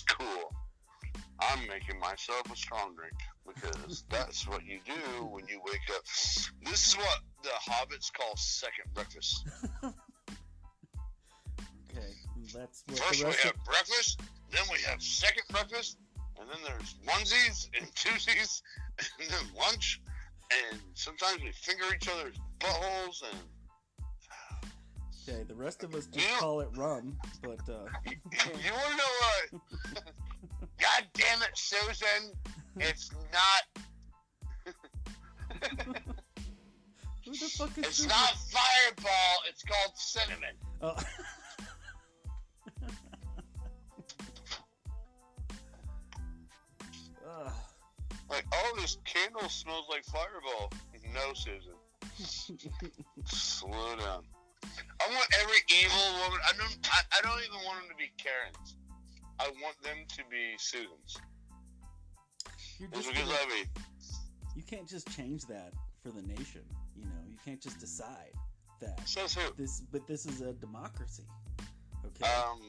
Cool. I'm making myself a strong drink because that's what you do when you wake up. This is what the hobbits call second breakfast. Okay, that's what First we have of, breakfast, then we have second breakfast, and then there's onesies and twosies, and then lunch, and sometimes we finger each other's buttholes, and okay, the rest of us just Yeah. call it rum, but uh, you want to know what? God damn it, Susan! It's not. who the fuck is It's Susan? not Fireball. It's called cinnamon. Oh. Like, oh, this candle smells like Fireball. No, Susan. Slow down. I want every evil woman. I don't. I, I don't even want them to be Karens. I want them to be Susans. You're just gonna- you can't just change that for the nation. You know, you can't just decide that says who? this. But this is a democracy. Okay. Um.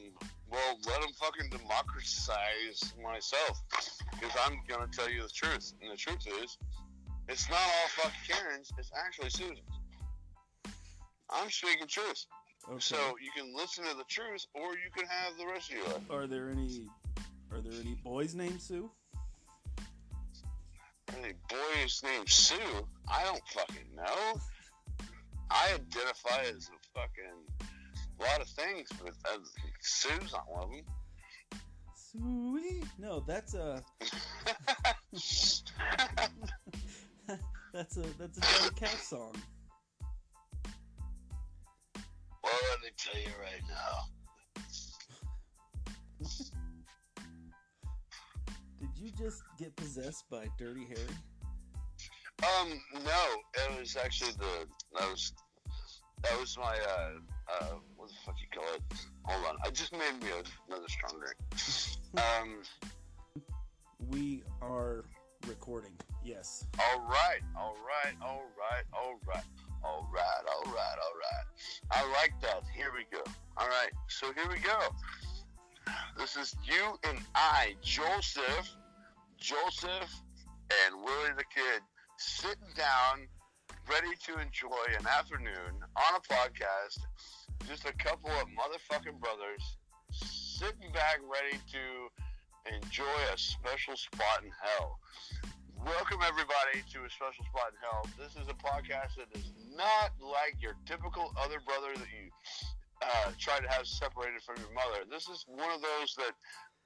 Well, let them fucking democratize myself, because I'm gonna tell you the truth, and the truth is, it's not all fucking Karens. It's actually Susans. I'm speaking truth. okay. So you can listen to the truth, or you can have the rest of your life. are there any? Are there any boys named Sue? Any boy is named Sue? I don't fucking know. I identify as a fucking lot of things, but uh, Sue's not one of them. Sweet. No, that's a that's a that's a Johnny Cash song. Well, let me tell you right now. Did you just get possessed by Dirty Harry? Um, no, it was actually the that was that was my uh uh what the fuck you call it? Hold on, I just made me another strong drink. Um, We are recording. Yes. all right, all right, all right, all right, all right, all right, all right. I like that. Here we go. All right, so here we go. This is you and I, Joseph, Joseph, and Willy the Kid, sitting down, ready to enjoy an afternoon on a podcast. Just a couple of motherfucking brothers sitting back, ready to enjoy a special spot in hell. Welcome everybody to a special spot in hell. This is a podcast that is not like your typical other brother that you uh, try to have separated from your mother. This is one of those that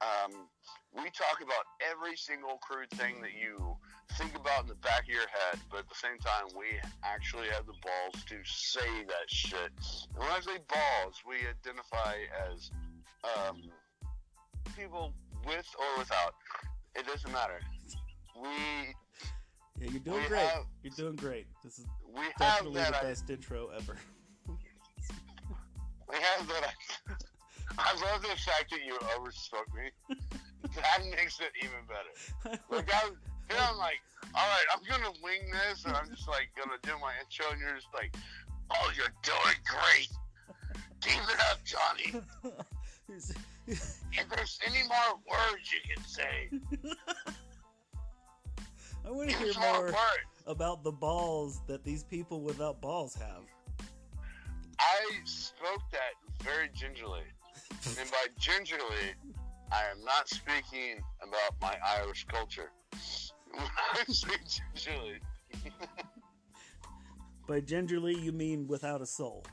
um, we talk about every single crude thing that you think about in the back of your head, but at the same time, we actually have the balls to say that shit. And when I say balls, we identify as um, people with or without. It doesn't matter. We Yeah, you're doing great. have- You're doing great. This is we have definitely that. the I, best intro ever. we have that. I, I love the fact that you overspoke me. that makes it even better. Like I, know, I'm like, all right, I'm gonna wing this, and I'm just like gonna do my intro, and you're just like, oh, you're doing great. Keep it up, Johnny. If there's any more words you can say, I want to hear more about the balls that these people without balls have. I spoke that very gingerly, and by gingerly, I am not speaking about my Irish culture. When I say gingerly, By gingerly, you mean without a soul.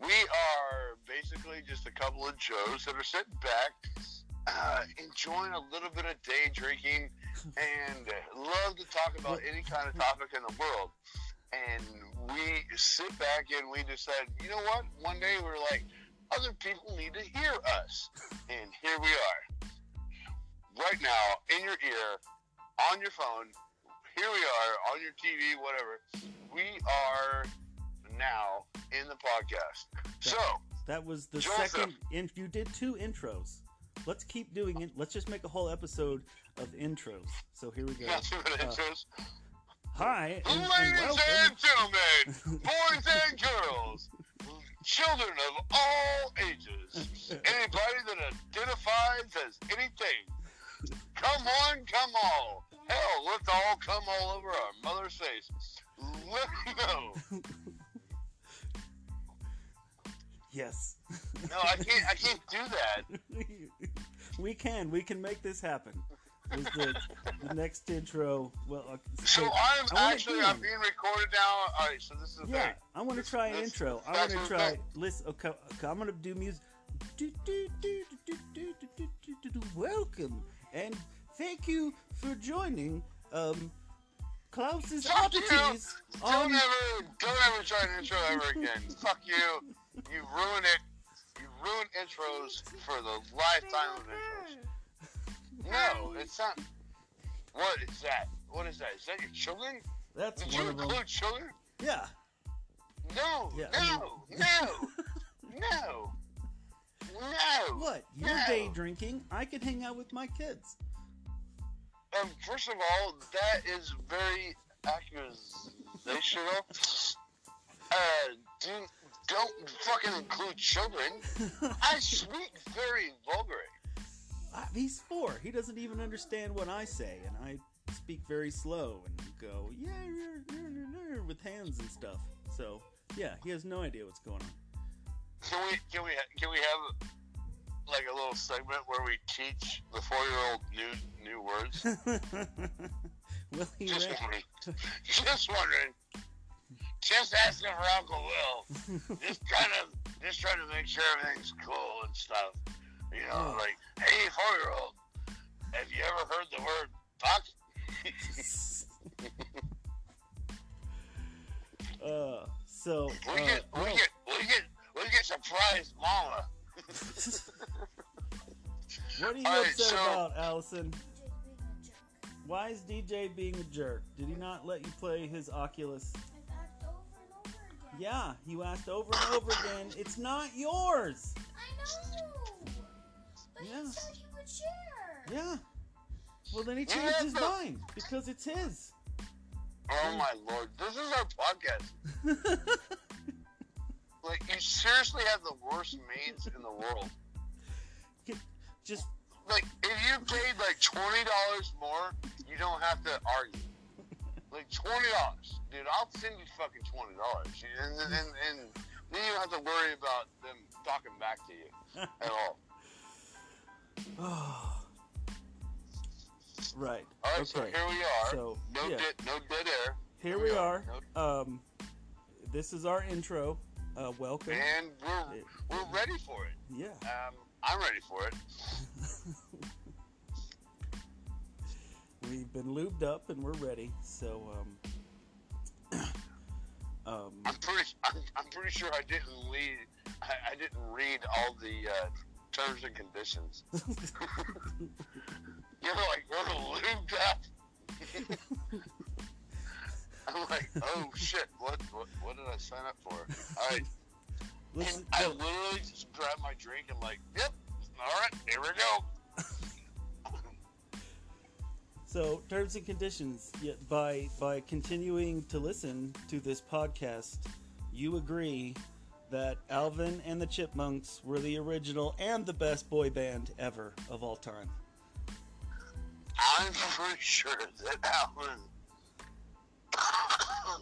We are basically just a couple of Joes that are sitting back, uh, enjoying a little bit of day drinking, and love to talk about any kind of topic in the world. And we sit back and we decide, you know what? One day we're like, other people need to hear us. And here we are. Right now, in your ear, on your phone, here we are, on your TV, whatever. We are now in the podcast. So, That was the Joseph. second. And you did two intros. Let's keep doing it. Let's just make a whole episode of intros. So here we go. that's Uh, is. Hi and, and Ladies welcome. and gentlemen, boys and girls, children of all ages, anybody that identifies as anything. Come on, come all. Hell, let's all come all over our mother's face. Let me know. Yes. No, I can't. I can't do that. we can. We can make this happen is the, the next intro. Well, okay, so, so I'm actually I'm being recorded now. All right, so this is yeah. Thing. I want to try an this, intro. I want to try. Listen, okay, okay, I'm gonna do music. Do, do, do, Welcome and thank you for joining. Um, Klaus's oddities. Don't, ever, don't ever try an intro ever again. Fuck you. You ruin it. You ruin intros for the lifetime of intros. No, it's not. What is that? What is that? Is that your children? That's Did one you of them. include children? Yeah. No, Yeah, I no, no, no, no. What? You're No. day drinking. I could hang out with my kids. Um, first of all, that is very accusational. Uh, do, don't fucking include children. I speak very vulgar. He's four. He doesn't even understand what I say, and I speak very slow and go yeah, yeah, yeah, yeah, yeah," with hands and stuff. So yeah, he has no idea what's going on. Can we can we can we have like a little segment where we teach the four year old new new words? Will he? Just wondering. Just wondering. Just asking for Uncle Will. Just trying to just trying to make sure everything's cool and stuff. You know, Yeah. like, hey, four year old, have you ever heard the word fuck? uh, so We uh, get we well, get we get we get surprised mama. what are you Alright, upset so- about, Allison? Why is DJ being a jerk? Did he not let you play his Oculus? I've asked over and over again. Yeah, you asked over and over again. It's not yours. I know. But Yeah. said he would share. Yeah. Well, then he changed his mind because it's his. Oh my lord, this is our podcast. Like, you seriously have the worst maids in the world. Just Like, if you paid like twenty dollars more, you don't have to argue. Like twenty dollars, dude. I'll send you fucking twenty dollars, and, and and and then you don't have to worry about them talking back to you at all. right. All right, so Okay. here we are. So no yeah, dead, no dead air. here we are. Um, this is our intro. Uh, welcome. and we're we're ready for it. Yeah. Um, I'm ready for it. We've been lubed up and we're ready. So um, um, I'm pretty. I'm, I'm pretty sure I didn't read. I, I didn't read all the uh, terms and conditions. You're like we're lubed up. I'm like, oh shit! What, what what did I sign up for? All right, listen. I literally just grabbed my drink and like, yep, all right, here we go. So terms and conditions. Yet by by continuing to listen to this podcast, you agree that Alvin and the Chipmunks were the original and the best boy band ever of all time. I'm pretty sure that Alan.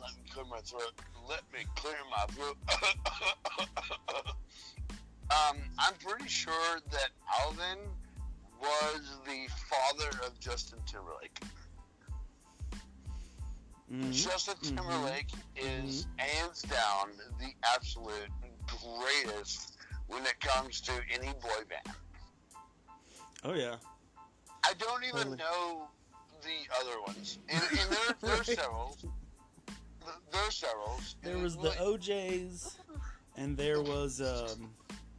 Let me clear my throat. Let me clear my throat. um, I'm pretty sure that Alvin was the father of Justin Timberlake. Mhm. Justin Mhm. Timberlake is hands down the absolute greatest when it comes to any boy band. Oh yeah. I don't even Totally. know the other ones, and, and there, there's Right. several. Th- There's several. There was the OJ's, and there was um.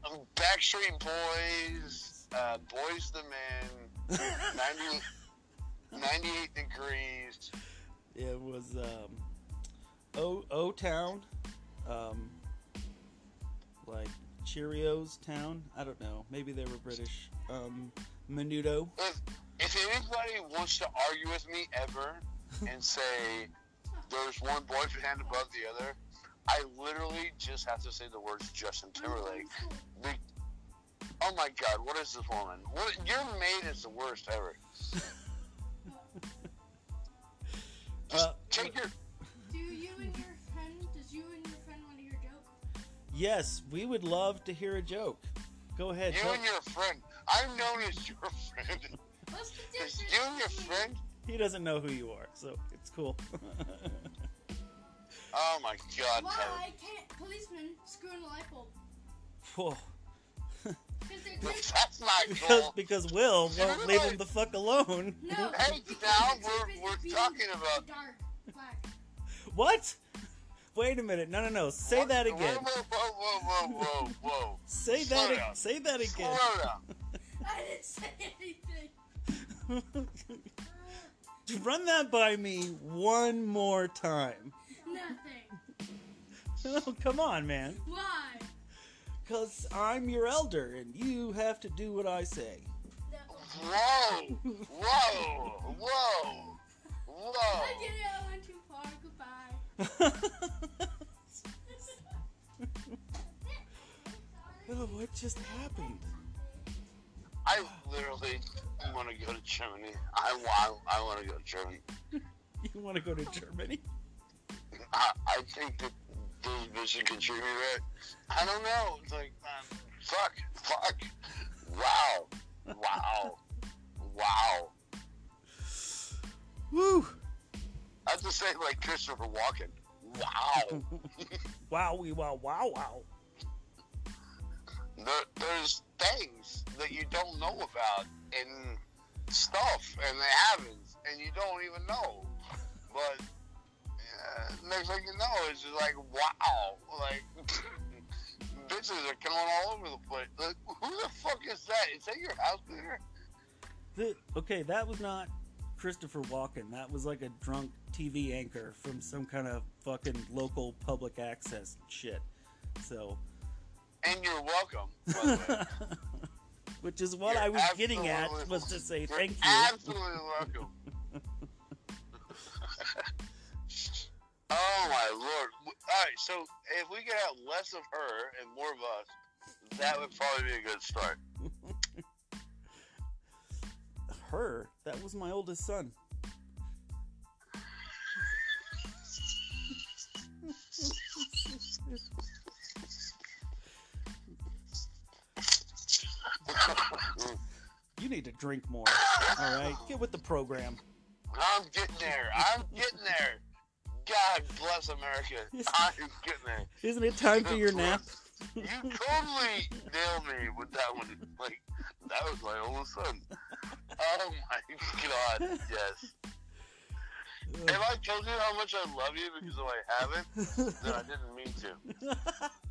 um, Backstreet Boys, uh, Boys the Men, 90, 98 Degrees. It was um, O O Town, um, like Cheerios Town. I don't know. Maybe they were British. Um, Menudo. If if anybody wants to argue with me ever and say there's one boy band above the other, I literally just have to say the words Justin Timberlake. Be- oh my God, what is this woman? What your maid is the worst ever. Just Uh, take your. Yes, we would love to hear a joke. Go ahead. You tell- and your friend. I'm known as your friend. What's the difference? you and your friend? He doesn't know who you are, so it's cool. Oh my God, Tyler. Why can't policemen screw in a light bulb? Whoa. Because they're good. That's not because cool. because Will won't leave him the fuck alone. No. Hey, now we're- we're talking about- dark black. What? Wait a minute. No, no, no. Say What? that again. Whoa, whoa, whoa, whoa, whoa, whoa, whoa. Say Slow that. down. Say that again. Slow down. I didn't say anything. Run that by me one more time. Nothing. Oh, come on, man. Why? Because I'm your elder, and you have to do what I say. No. Whoa, whoa, whoa, whoa. I get it. I went too far. Goodbye. Oh, what just happened? I literally want to go to Germany. I want, I want to go to Germany. You want to go to Germany? I, I think that can treat me right. I don't know. It's like, man, fuck, fuck. Wow, wow, wow. Woo! I have to say, like Christopher Walken. Wow. wow, we wow wow wow. there, there's things that you don't know about and stuff, and they happen, and you don't even know. But uh, next thing you know, it's just like, wow, like bitches are coming all over the place. Like, who the fuck is that? Is that your house cleaner? The, okay, that was not Christopher Walken. That was like a drunk TV anchor from some kind of fucking local public access shit. So, And you're welcome. by the way. which is what You're I was getting at was to say thank you. Absolutely welcome. oh my lord! All right, so if we could have less of her and more of us, that would probably be a good start. Her, that was my oldest son. Need to drink more. All right, get with the program. I'm getting there. I'm getting there. God bless America. I'm getting there. Isn't it time for your nap? You totally nailed me with that one. Like that was my oldest son. Oh my god, yes. If I told you how much I love you because if I haven't, then I didn't mean to.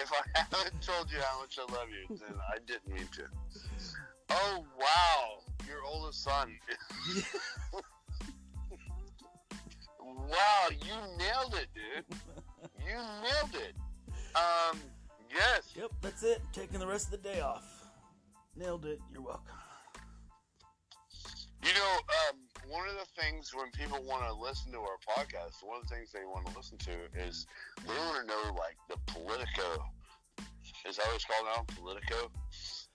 If I haven't told you how much I love you, then I didn't mean to. Oh wow, your oldest son. wow, you nailed it, dude. You nailed it. Um, yes. Yep, that's it. Taking the rest of the day off. Nailed it. You're welcome. You know, um, one of the things when people want to listen to our podcast, one of the things they want to listen to is they want to know like the Politico. Is that what it's called now? Politico.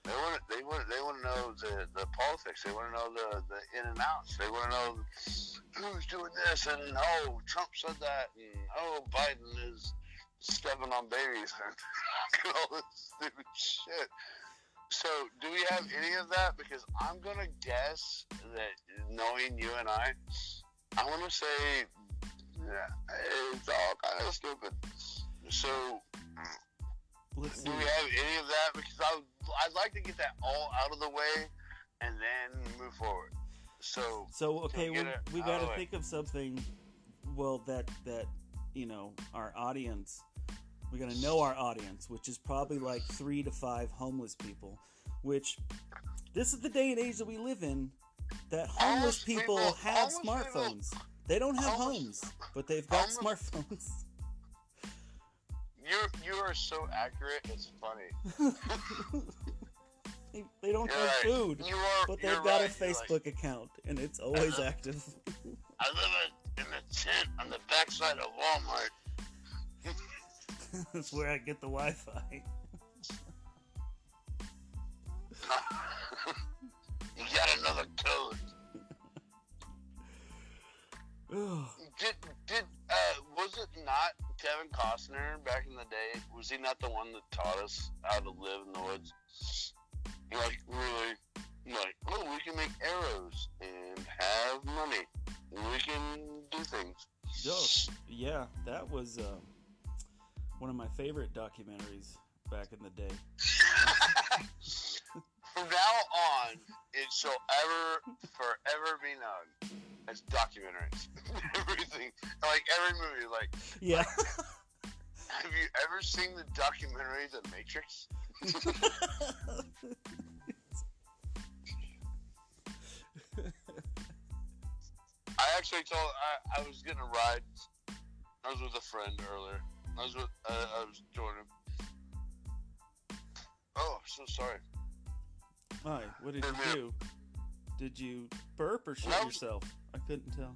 They want they want they want to know the, the politics. They want to know the, the in and outs. They want to know who's doing this and oh Trump said that and oh Biden is stepping on babies and all this stupid shit. So, do we have any of that? Because I'm gonna guess that knowing you and I, I want to say, yeah, it's all kind of stupid. So, Let's see. do we have any of that? Because I would, I'd like to get that all out of the way and then move forward. So, So okay, we, we got to the way. think of something. Well, that that you know our audience. We got to know our audience, which is probably like three to five homeless people. Which this is the day and age that we live in. That homeless Homeless people, people- have homeless people- smartphones. They don't have homeless- homes, but they've got smartphones. You're, you are so accurate. It's funny. they, they don't You're have right. food, are. but they've got right. a Facebook like, account, and it's always Uh-huh. active. I live in a tent on the backside of Walmart. That's where I get the Wi-Fi. you got another code. Did did uh was it not Kevin Costner back in the day? Was he not the one that taught us how to live in the woods? Like really, like oh we can make arrows and have money. We can do things. Oh, yeah, that was uh, one of my favorite documentaries back in the day. From now on, it shall ever, forever be known as documentaries. Everything, like every movie. Like, Yeah. have you ever seen the documentary The Matrix? I actually told I, I was getting a ride. I was with a friend earlier. I uh, I was joining. Oh, so sorry. Hi, what did you do? Did you burp or shit No. yourself? I couldn't tell.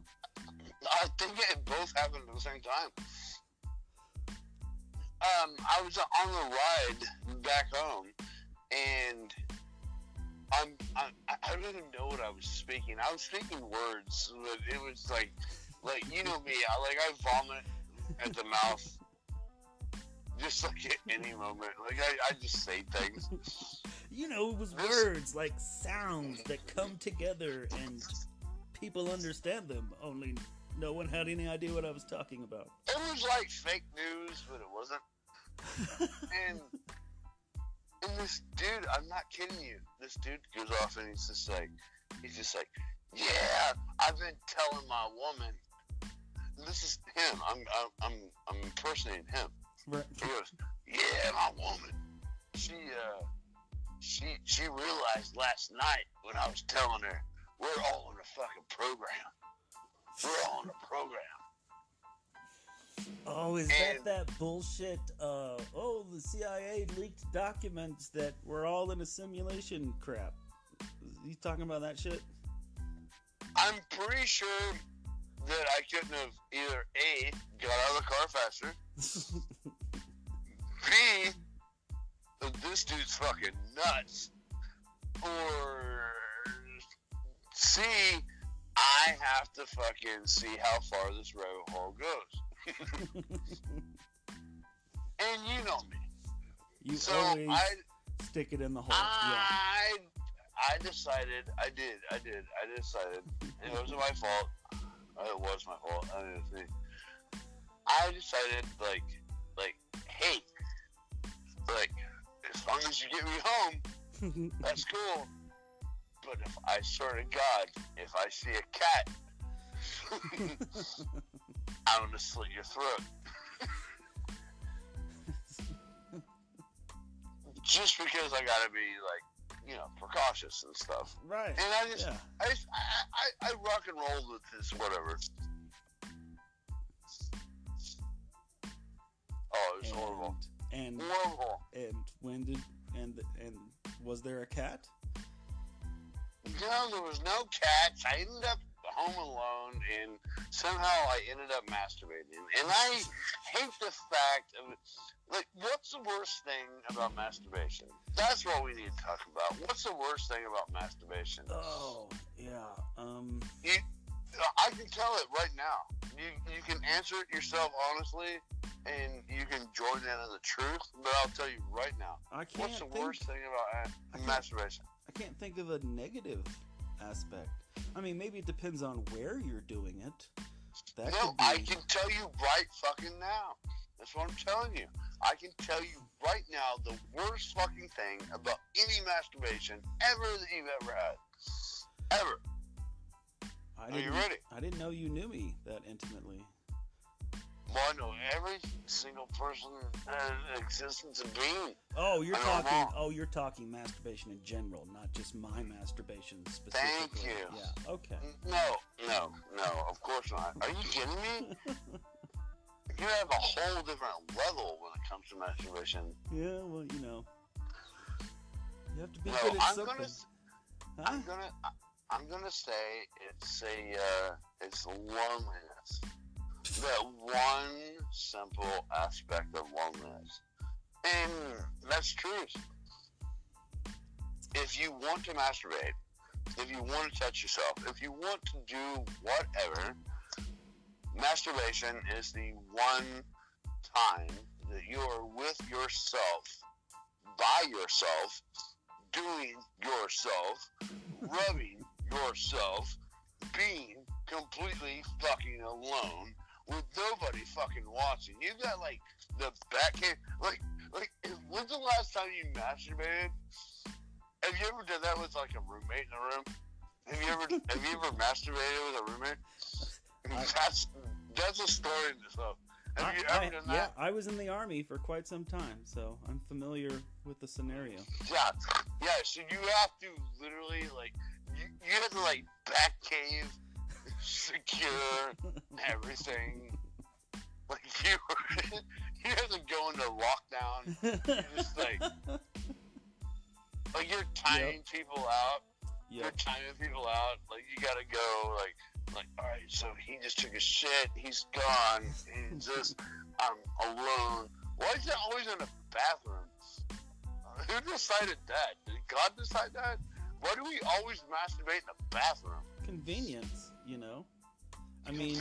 I think it both happened at the same time. Um, I was on the ride back home, and I'm, I'm I don't even know what I was speaking. I was speaking words, but it was like, like you know me. I like I vomit at the mouth, just like at any moment. Like I, I just say things. You know, it was This- words like sounds that come together and people understand them. Only no one had any idea what I was talking about. It was like fake news, but it wasn't. and and this dude, I'm not kidding you. This dude goes off and he's just like, he's just like, yeah, I've been telling my woman. And this is him. I'm I'm I'm, I'm impersonating him. Right. He goes, yeah, my woman. She uh, she she realized last night when I was telling her we're all in a fucking program. We're all in a program. Oh, is And- that that bullshit? Uh, oh, the CIA leaked documents that we're all in a simulation crap. You talking about that shit? I'm pretty sure that I couldn't have either A, got out of the car faster, B, this dude's fucking nuts, or C, I have to fucking see how far this rabbit hole goes. And you know me. you So always I, stick it in the hole. yeah. I, I decided, I did, I did, I decided, it wasn't my fault. Uh, It was my fault. I didn't think. I decided, like, like, hey, like, as long as you get me home, that's cool. But if I swear to God, if I see a cat, I'm gonna slit your throat. Just because I gotta be like, you know, precautious and stuff. right. And I just, Yeah. I, just I, I, I rock and roll with this, whatever. Oh, it was horrible. And and when did and and was there a cat? No, there was no cats. I ended up home alone, and somehow I ended up masturbating. And I hate the fact of, like, what's the worst thing about masturbation? That's what we need to talk about. What's the worst thing about masturbation? Oh, yeah. Um. I can tell it right now. You you can answer it yourself honestly, and you can join in on the truth. But I'll tell you right now, I can't what's the think, worst thing about I uh, masturbation? I can't think of a negative aspect. I mean, maybe it depends on where you're doing it. That no, be. I can tell you right fucking now. That's what I'm telling you. I can tell you right now the worst fucking thing about any masturbation ever that you've ever had. Ever. I Are you ready? I didn't know you knew me that intimately. I every single person in existence being. Oh, you're talking. Oh, you're talking masturbation in general, not just my masturbation specifically. Thank you. Yeah. Okay. No, no, no, of course not. Are you kidding me? You have a whole different level when it comes to masturbation. Yeah. Well, you know, you have to be No, good at I'm something. gonna, Huh? I'm gonna, I'm gonna say it's a, uh, it's loneliness. That one simple aspect of loneliness. And that's truth. If you want to masturbate, if you want to touch yourself, if you want to do whatever, masturbation is the one time that you are with yourself, by yourself, doing yourself, rubbing yourself, being completely fucking alone with nobody fucking watching. You got like the back cam, like, like, when's the last time you masturbated? Have you ever done that with like a roommate in the room? Have you ever, have you ever masturbated with a roommate? That's that's a story in itself. Have I- you ever I- done yeah. I was in the army for quite some time, so I'm familiar with the scenario. Yeah, yeah. So you have to literally like you, you have to like back cave, secure everything. Like you, were, you have to go into lockdown. Just like like you're timing people out. You're yep. timing people out. Like you gotta go. Like like all right. So he just took a shit. He's gone. He's just I'm alone. Why is that always in the bathroom? Uh, who decided that? Did God decide that? Why do we always masturbate in the bathroom? Convenience, you know. I mean,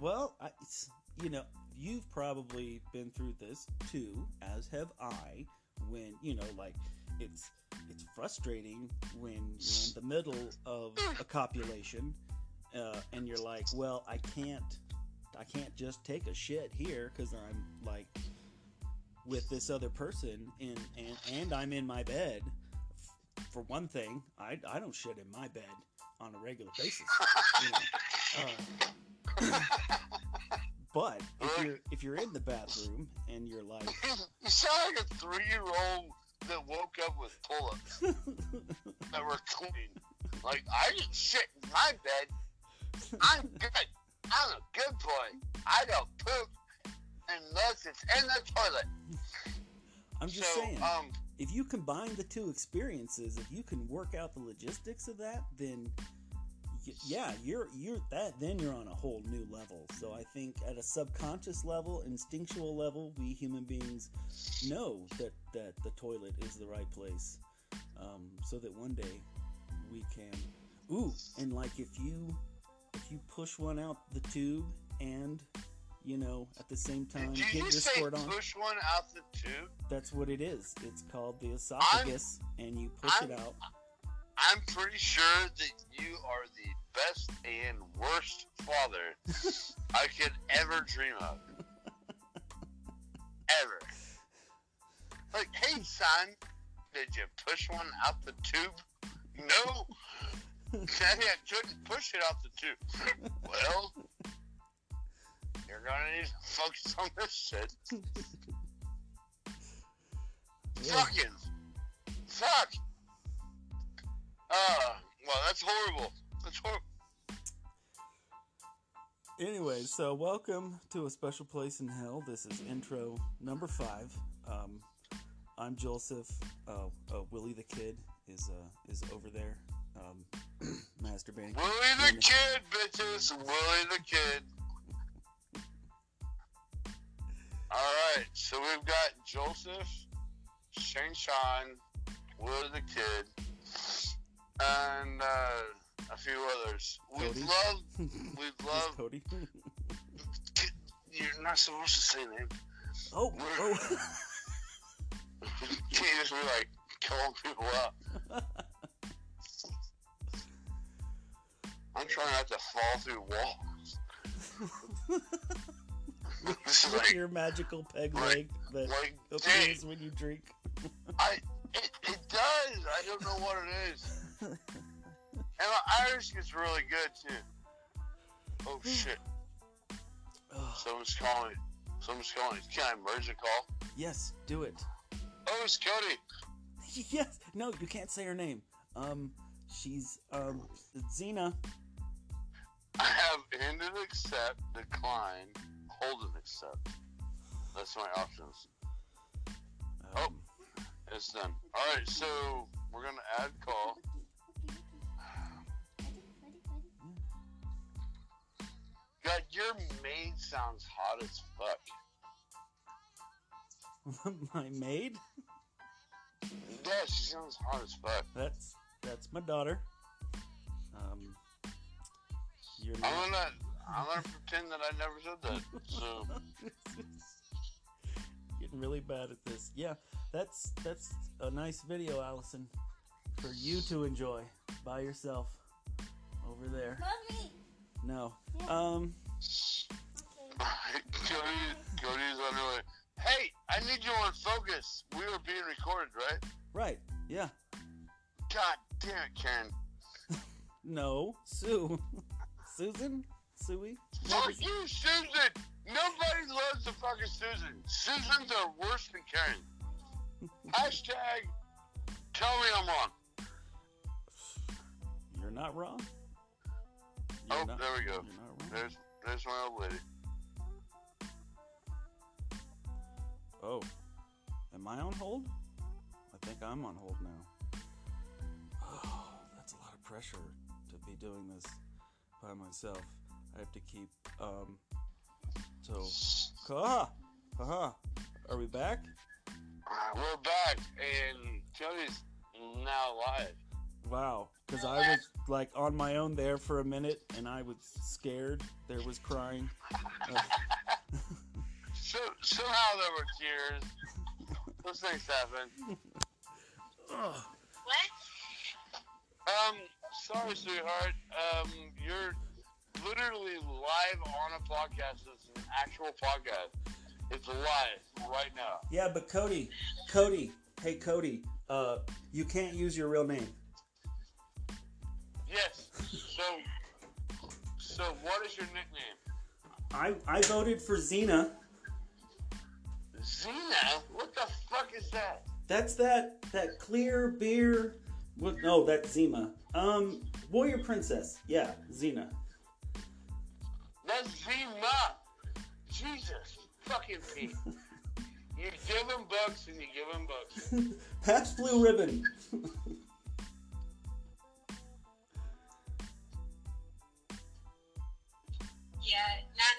well, I, it's, you know, you've probably been through this too, as have I. When you know, like, it's it's frustrating when you're in the middle of a copulation, uh, and you're like, well, I can't, I can't just take a shit here because I'm like with this other person, and and and I'm in my bed. For one thing, I I don't shit in my bed on a regular basis. You know? Uh, but if you're if you're in the bathroom and you're like, you sound like a three-year-old that woke up with pull-ups that were clean. Like I didn't shit in my bed. I'm good. I'm a good boy. I don't poop unless it's in the toilet. I'm just so, saying, um, if you combine the two experiences, if you can work out the logistics of that, then yeah, you're you're that then you're on a whole new level. So I think at a subconscious level, instinctual level, we human beings know that that the toilet is the right place, um, so that one day we can. Ooh, and like if you if you push one out the tube and you know at the same time did get you say on. push one out the tube? That's what it is. It's called the esophagus, and you push it I'm- out. I'm pretty sure that you are the best and worst father I could ever dream of. Ever. Like, hey son, did you push one out the tube? No. Daddy, I couldn't push it out the tube. well, you're gonna need to focus on this shit. Yeah. Fucking fuck. Uh, well, that's horrible. That's horrible. Anyway, so welcome to a special place in hell. This is intro number five. Um, I'm Joseph. Uh, uh, Willy the kid is uh, is over there um, masturbating. Willy the Kid, bitches. Willy the Kid. Alright, so we've got Joseph, Shane Sean, Willy the Kid, and uh, a few others. We'd Cody? love, we'd love, Cody. you're not supposed to say name. oh, oh. You can't just be like calling people out. I'm trying not to fall through walls. this is With like, your magical peg like- leg that like, appears when you drink. I, it, it does. I don't know what it is. And my Irish gets really good too. Oh shit! Someone's calling. Someone's calling. Can I merge a call? yes, do it. Oh, it's Cody. yes. No, you can't say her name. Um, she's um Xena. I have ended accept, decline, hold and accept. That's my options. Oh. Um, It's done. All right, so we're gonna add call. God, your maid sounds hot as fuck. my maid. Yeah, she sounds hot as fuck. That's that's my daughter. Um, you're I'm gonna, I'm gonna pretend that I never said that. So, Getting really bad at this. Yeah, that's that's a nice video, Allison, for you to enjoy by yourself over there. Mommy. No. Yeah. Um. Cody, Cody's on her way. Hey, I need you on focus. We were being recorded, right? Right. Yeah. God damn it, Karen. No. Sue. Susan. Suey. Fuck you, Susan. Nobody loves the fucking Susan. Susans are worse than Karen. Hashtag. Tell me I'm wrong. You're not wrong. Oh, not- there we go. You're. There's, there's my old lady. Oh, am I on hold? I think I'm on hold now. Oh, that's a lot of pressure to be doing this by myself. I have to keep, um, so, haha, haha, are we back? We're back, and Cody's now live. Wow, because I was like on my own there for a minute and I was scared. There was crying. Uh, So, somehow there were tears. Those things happen. ugh. Um, sorry, sweetheart. Um, you're literally live on a podcast. It's an actual podcast. It's live right now. Yeah, but Cody, Cody, hey Cody, uh, you can't use your real name. Yes. So, so what is your nickname? I I voted for Xena. Xena? What the fuck is that? That's that that clear beer. What? No, that's Zima. Um, warrior princess. Yeah, Xena. That's Zima. Jesus fucking Pete. You give him books and you give him books. Pabst Blue Ribbon. Yeah, not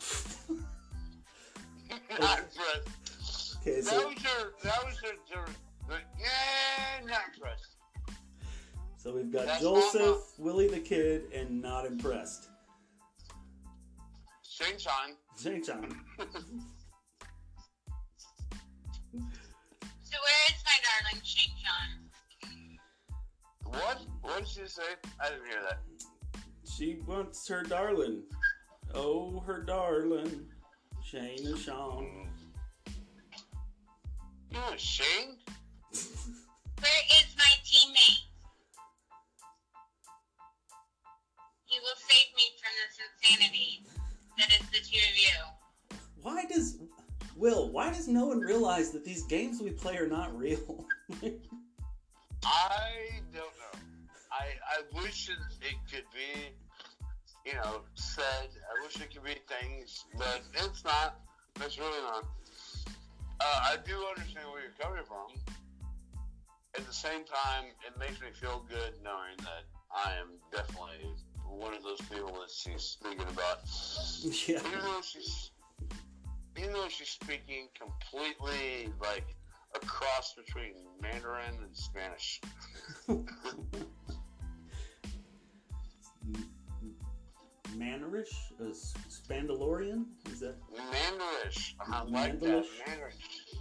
impressed. not impressed. Okay, That so was your. That was your. your, the yeah, not impressed. so we've got That's Joseph, Willy the Kid, and not impressed. Same time. Shane Chan. So where is my darling Shane Sean? What? What did she say? I didn't hear that. She wants her darling. Oh, her darling. Shane and Sean. You know Shane? Where is my teammate? He will save me from this insanity that is the two of you. Why does Will? Why does no one realize that these games we play are not real? I don't know. I I wish it, it could be, you know, said. I wish it could be things, but it's not. It's really not. Uh, I do understand where you're coming from. At the same time, it makes me feel good knowing that I am definitely one of those people that she's speaking about. yeah. even though she's even though she's speaking completely like a cross between Mandarin and Spanish. Mannerish? A uh, s- Spandalorian? Is that? Mandarish. I like that. Mandalish? Mandarish.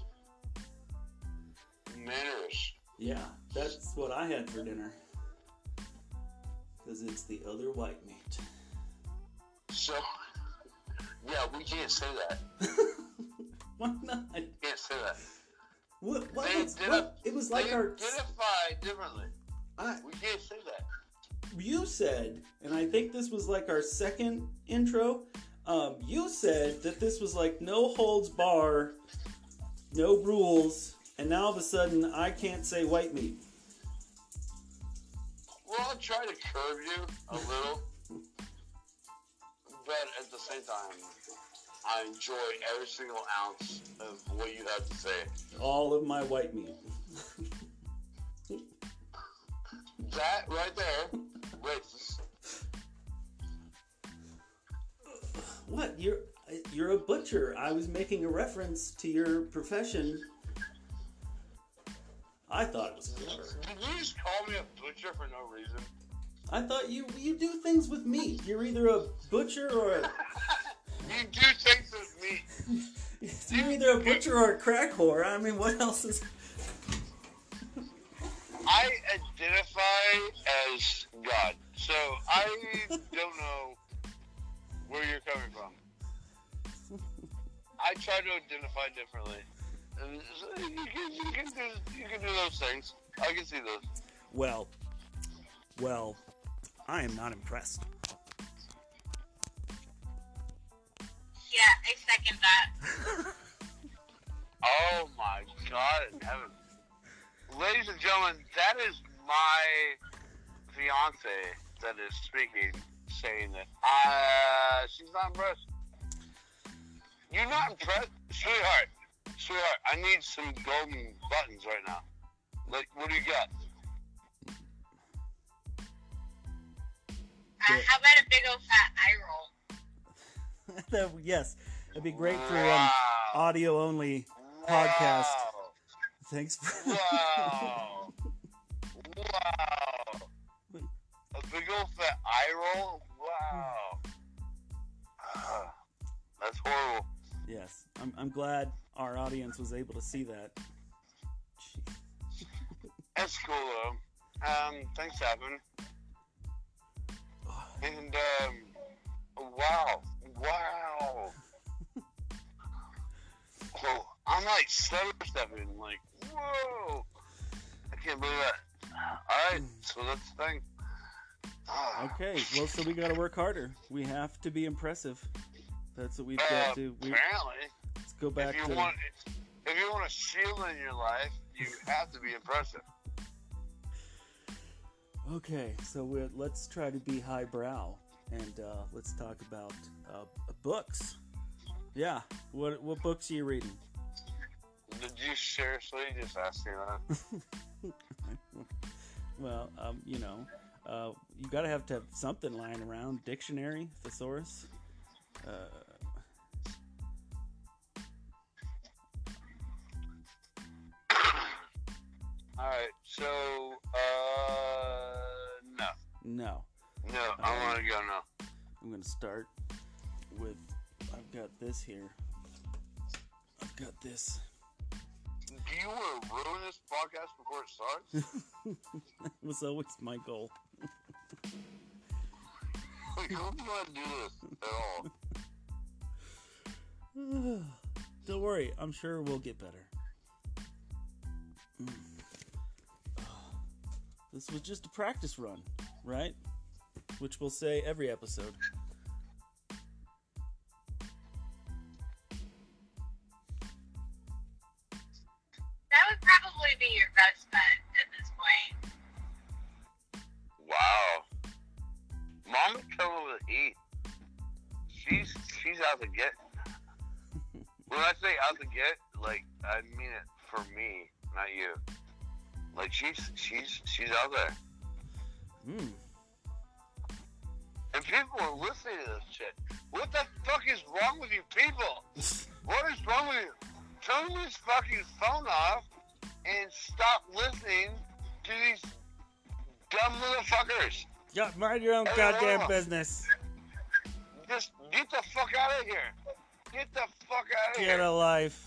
Mandarish. Yeah, that's what I had for dinner. Because it's the other white meat. So yeah, we can't say that. Why not? We can't say that. What? What? They was- what? It was like our. identify differently. I, We can't say that. you said, and I think this was like our second intro. Um, you said that this was like no holds bar, no rules, and now all of a sudden I can't say white meat. Well, I'll try to curb you a little, but at the same time, I enjoy every single ounce of what you have to say. All of my white meat. That right there, racist. What? You're you're a butcher. I was making a reference to your profession. I thought it was clever. Just call me a butcher for no reason? I thought you you do things with meat. You're either a butcher or a You do things with meat. you're either a butcher or a crack whore. I mean, what else is? I identify as God, so I don't know where you're coming from. I try to identify differently. You, can, you, can do, you can do those things. I can see those. Well, well, I am not impressed. Yeah, I second that. Oh my God in heaven. Ladies and gentlemen, that is my fiance that is speaking, saying that uh, she's not impressed. You're not impressed? Sweetheart, sweetheart, I need some golden buttons right now. Like, what do you got? Uh, how about a big old fat eye roll? That- yes, it'd be great for um, audio only podcast. Thanks for. Wow. wow. A big old fat eye roll? Wow. Ah, That's horrible. yes, I'm, I'm glad our audience was able to see that. That's cool though. Um, thanks, Evan. And um, wow, wow. oh, I'm like stutter stepping, like whoa. I can't believe that. All right, so that's the thing. Ah, Okay, well, so we got to work harder. We have to be impressive. That's what we've uh, got to. We, apparently, let's go back if you to. want, if you want a shield in your life, you have to be impressive. Okay, so we're, let's try to be highbrow and uh, let's talk about uh, books. Yeah, what what books are you reading? Did you seriously just ask me that? Well, um, you know, uh, you gotta have to have something lying around. Dictionary, thesaurus. Uh, All right, so uh, no, no, no, I want to go now. I'm gonna start with. I've got this here. I've got this. Do you want to ruin this podcast before it starts? that was always my goal. Like, do want to do this at all? Don't worry, I'm sure we'll get better. Mm. This was just a practice run, right? Which we'll say every episode. That would probably be your best bet at this point. Wow, Mama's coming with heat. She's she's out to get. When I say out to get, like I mean it for me, not you. Like she's she's she's out there, Hmm. and people are listening to this shit. What the fuck is wrong with you people? What is wrong with you? Turn this fucking phone off and stop listening to these dumb motherfuckers. Yeah, mind your own goddamn business. Just get the fuck out of here. Get the fuck out of Get here. a life.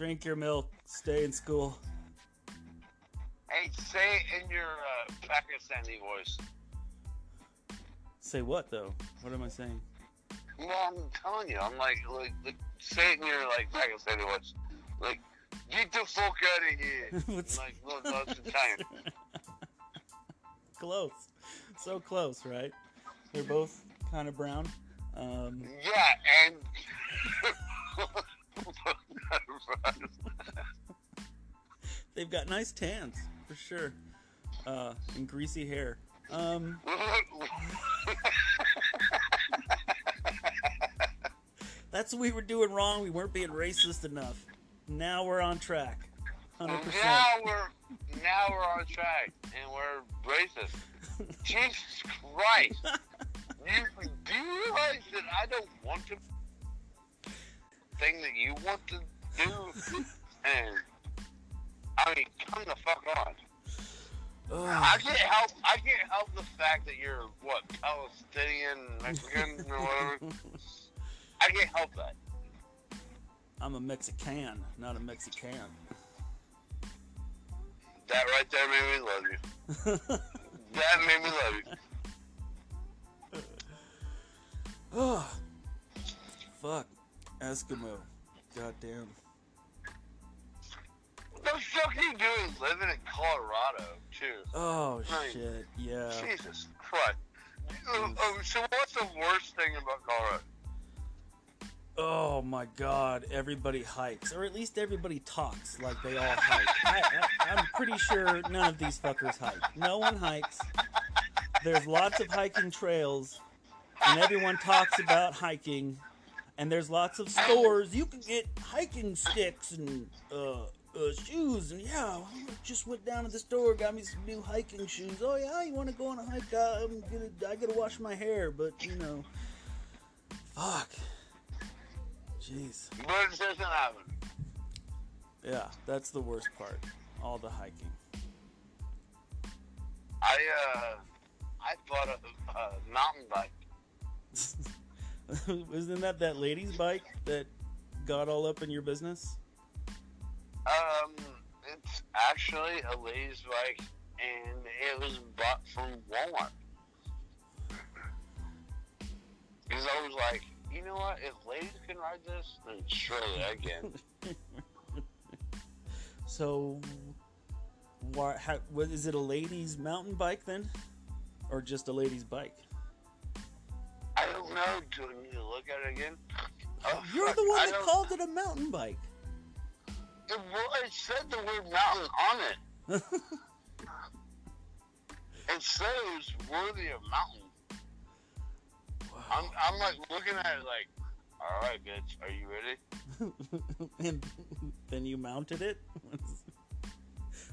Drink your milk. Stay in school. Hey, say it in your uh, Pakistani voice. Say what though? What am I saying? No, I'm telling you. I'm like, like, like say it in your like Pakistani voice. Like, get the fuck out of here. What's- like, look, that's Italian. close. So close, right? They're both kind of brown. Um, Yeah, and. they've got nice tans for sure, uh, and greasy hair. Um, that's what we were doing wrong. We weren't being racist enough. Now we're on track. Hundred now percent. we're now we're on track and we're racist. Jesus Christ! you, do you realize that I don't want to thing that you want to do? And I mean, come the fuck on. I can't help. I can't help the fact that you're what Palestinian, Mexican, or whatever. I can't help that. I'm a Mexican, not a Mexican. That right there made me love you. That made me love you. oh, fuck. Eskimo. Goddamn. What the fuck are you doing living in Colorado too? Oh, Right. shit. Yeah. Jesus Christ. Oh, oh, so what's the worst thing about Colorado? Oh my god, everybody hikes, or at least everybody talks like they all hike. I, I, I'm pretty sure none of these fuckers hike. No one hikes. There's lots of hiking trails, and everyone talks about hiking. And there's lots of stores. You can get hiking sticks and uh, uh, shoes. And yeah, I just went down to the store, got me some new hiking shoes. Oh yeah, you want to go on a hike? Uh, I'm gonna, I gotta wash my hair, but you know, fuck. Jeez. It doesn't happen. Yeah, that's the worst part. All the hiking. I uh, I bought a, a mountain bike. Isn't that that lady's bike that got all up in your business? Um, it's actually a lady's bike, and it was bought from Walmart. Because I was like, you know what? If ladies can ride this, then surely I can. So, why? How, what is it? A lady's mountain bike then, or just a lady's bike? I don't know. Do I need to look at it again? Oh, You're fuck, the one that called it a mountain bike. It said the word mountain on it. It says worthy of mountain. I'm, I'm like looking at it like, all right, bitch, are you ready? and then you mounted it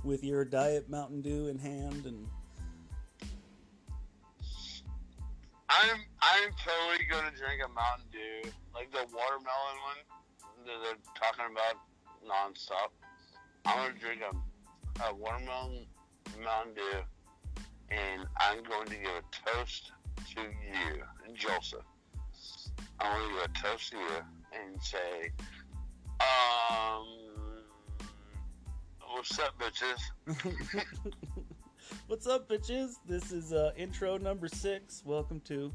with your diet Mountain Dew in hand, and I'm I'm totally gonna drink a Mountain Dew, like the watermelon one that they're talking about nonstop. I'm gonna drink a, a watermelon Mountain Dew, and I'm going to give a toast to you, Joseph. I'm gonna give a toast to you and say, um, what's up, bitches? What's up, bitches? This is uh, intro number six. Welcome to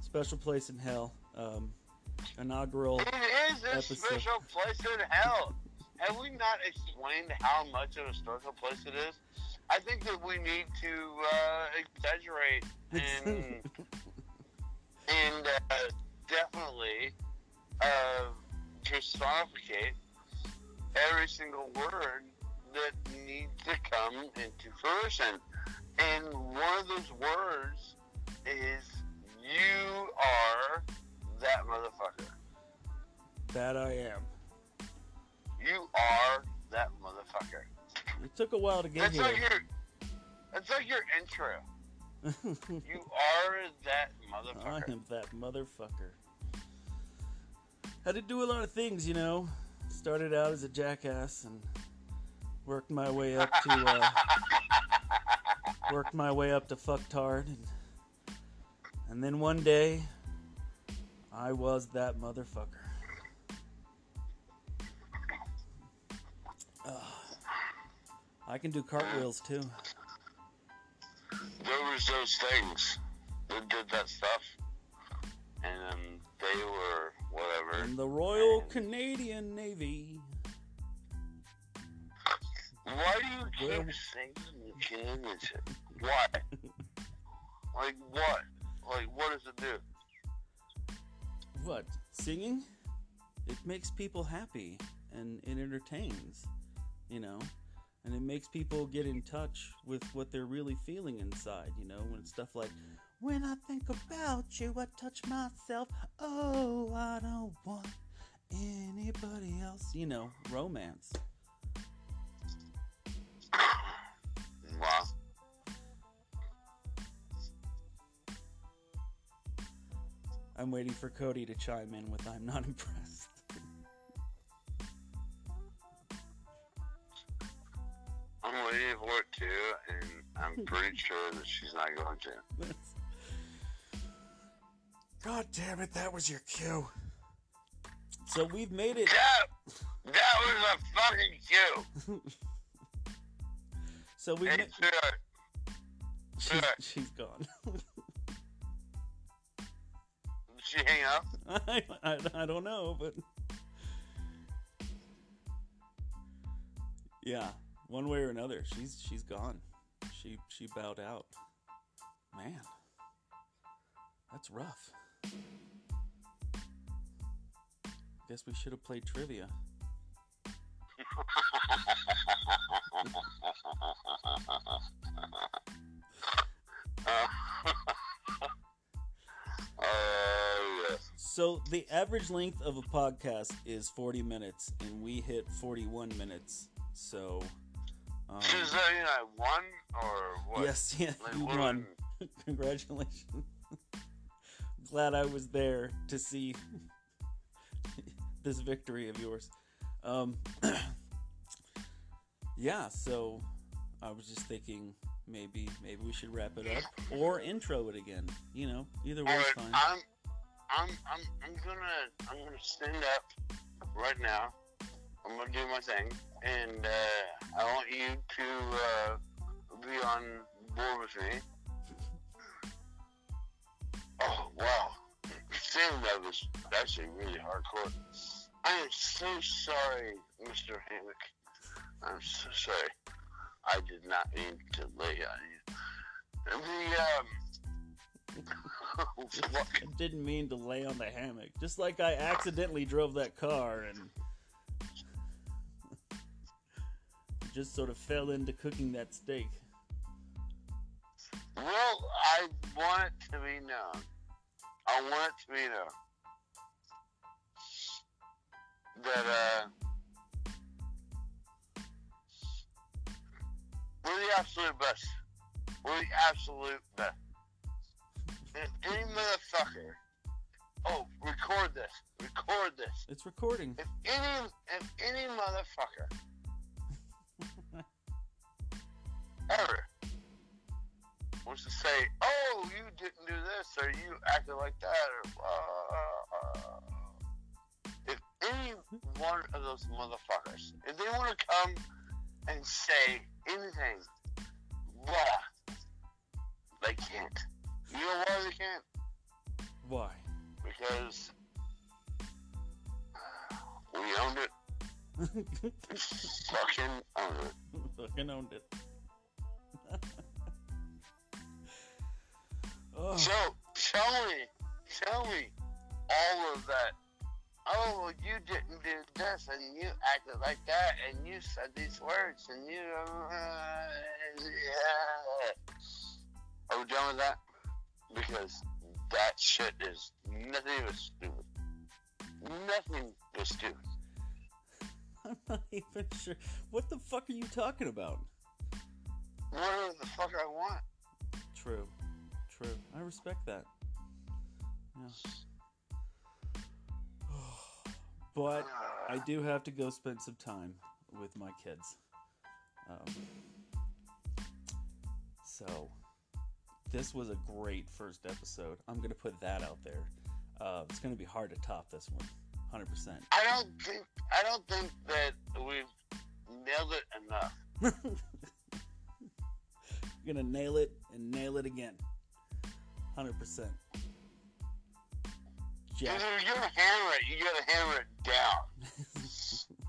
Special Place in Hell, um, inaugural. It is a episode. special place in hell. Have we not explained how much of a special place it is? I think that we need to uh, exaggerate and and uh, definitely uh, personificate every single word that needs to come into fruition. And one of those words is you are that motherfucker. that I am. Are that motherfucker. It took a while to get That's like here. your that's like your intro. You are that motherfucker. I am that motherfucker. Had to do a lot of things, you know. Started out as a jackass and worked my way up to uh, worked my way up to fucktard, and and then one day I was that motherfucker. I can do cartwheels too. There was those things that did that stuff, and um, they were whatever. In the Royal Canadian Navy. Why do you keep Well- singing the Canadian shit? Why? like what? Like what does it do? What? Singing? It makes people happy and it entertains, you know? And it makes people get in touch with what they're really feeling inside, you know? When it's stuff like, When I think about you, I touch myself. Oh, I don't want anybody else. You know, romance. Wow. I'm waiting for Cody to chime in with I'm not impressed. Sure that she's not going to. God damn it, that was your cue. So we've made it. That, that was a fucking cue. So we. Hey, ma- sweetheart, she's, sure. she's gone. did she hang up? I, I, I don't know, but yeah, one way or another, she's she's gone. She she bowed out. Man, that's rough. Guess we should have played trivia. Oh. So the average length of a podcast is 40 minutes, and we hit 41 minutes. So, um, Does that mean I won, or what? yes, yeah, Like, you won. Congratulations. Glad I was there to see this victory of yours. Um, yeah, so I was just thinking maybe maybe we should wrap it up or intro it again. You know, either way is Alright, fine. I'm, I'm, I'm, I'm gonna, I'm gonna stand up right now. I'm gonna do my thing, and uh, I want you to uh, be on board with me. Oh wow, saying that was actually really hardcore. I am so sorry, Mr. Hammock. I'm so sorry. I did not mean to lay on you. The um. I didn't mean to lay on the hammock. Just like I accidentally drove that car and just sort of fell into cooking that steak. Well, I want it to be known. I want it to be known that uh, we're the absolute best. We're the absolute best. If any motherfucker, oh, record this, record this. It's recording. If any, if any motherfucker ever was to say, "Oh, you didn't do this, or you acted like that," or uh, if any one of those motherfuckers, if they want to come and say anything, blah, they can't. You know why they can't? Why? Because we owned it. Fucking owned it. Fucking owned it. So tell me, tell me all of that. Oh, you didn't do this, and you acted like that, and you said these words, and you. Uh, yeah. Are we done with that? Because that shit is nothing but stupid. Nothing but stupid. I'm not even sure. What the fuck are you talking about? Whatever the fuck I want. True. I respect that. Yeah. but I do have to go spend some time with my kids. Um, so, this was a great first episode. I'm going to put that out there. Uh, it's going to be hard to top this one. 100%. I don't think I don't think that we've nailed it enough. You're going to nail it and nail it again. 100%. Jack. If you're gonna hammer it, you gotta hammer it down.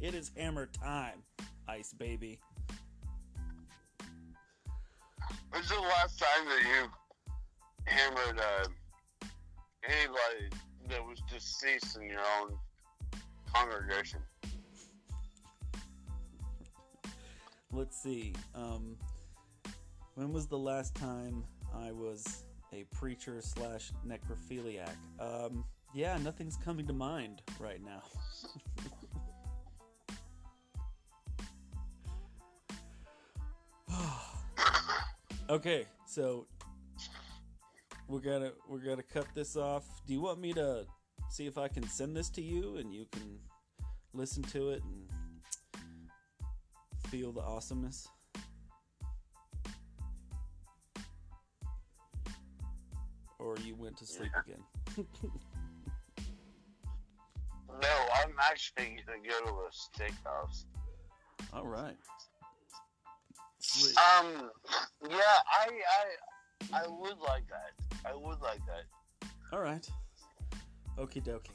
It is hammer time, Ice Baby. When's the last time that you hammered uh, anybody that was deceased in your own congregation? Let's see. Um, when was the last time I was a preacher slash necrophiliac? Um, yeah, nothing's coming to mind right now. okay, so we're gonna we're gonna cut this off. Do you want me to see if I can send this to you and you can listen to it and feel the awesomeness? Or you went to sleep again? No, I'm actually gonna go to a steakhouse. All right. Sweet. Um, yeah, I, I, I would like that. I would like that. All right. Okie dokie.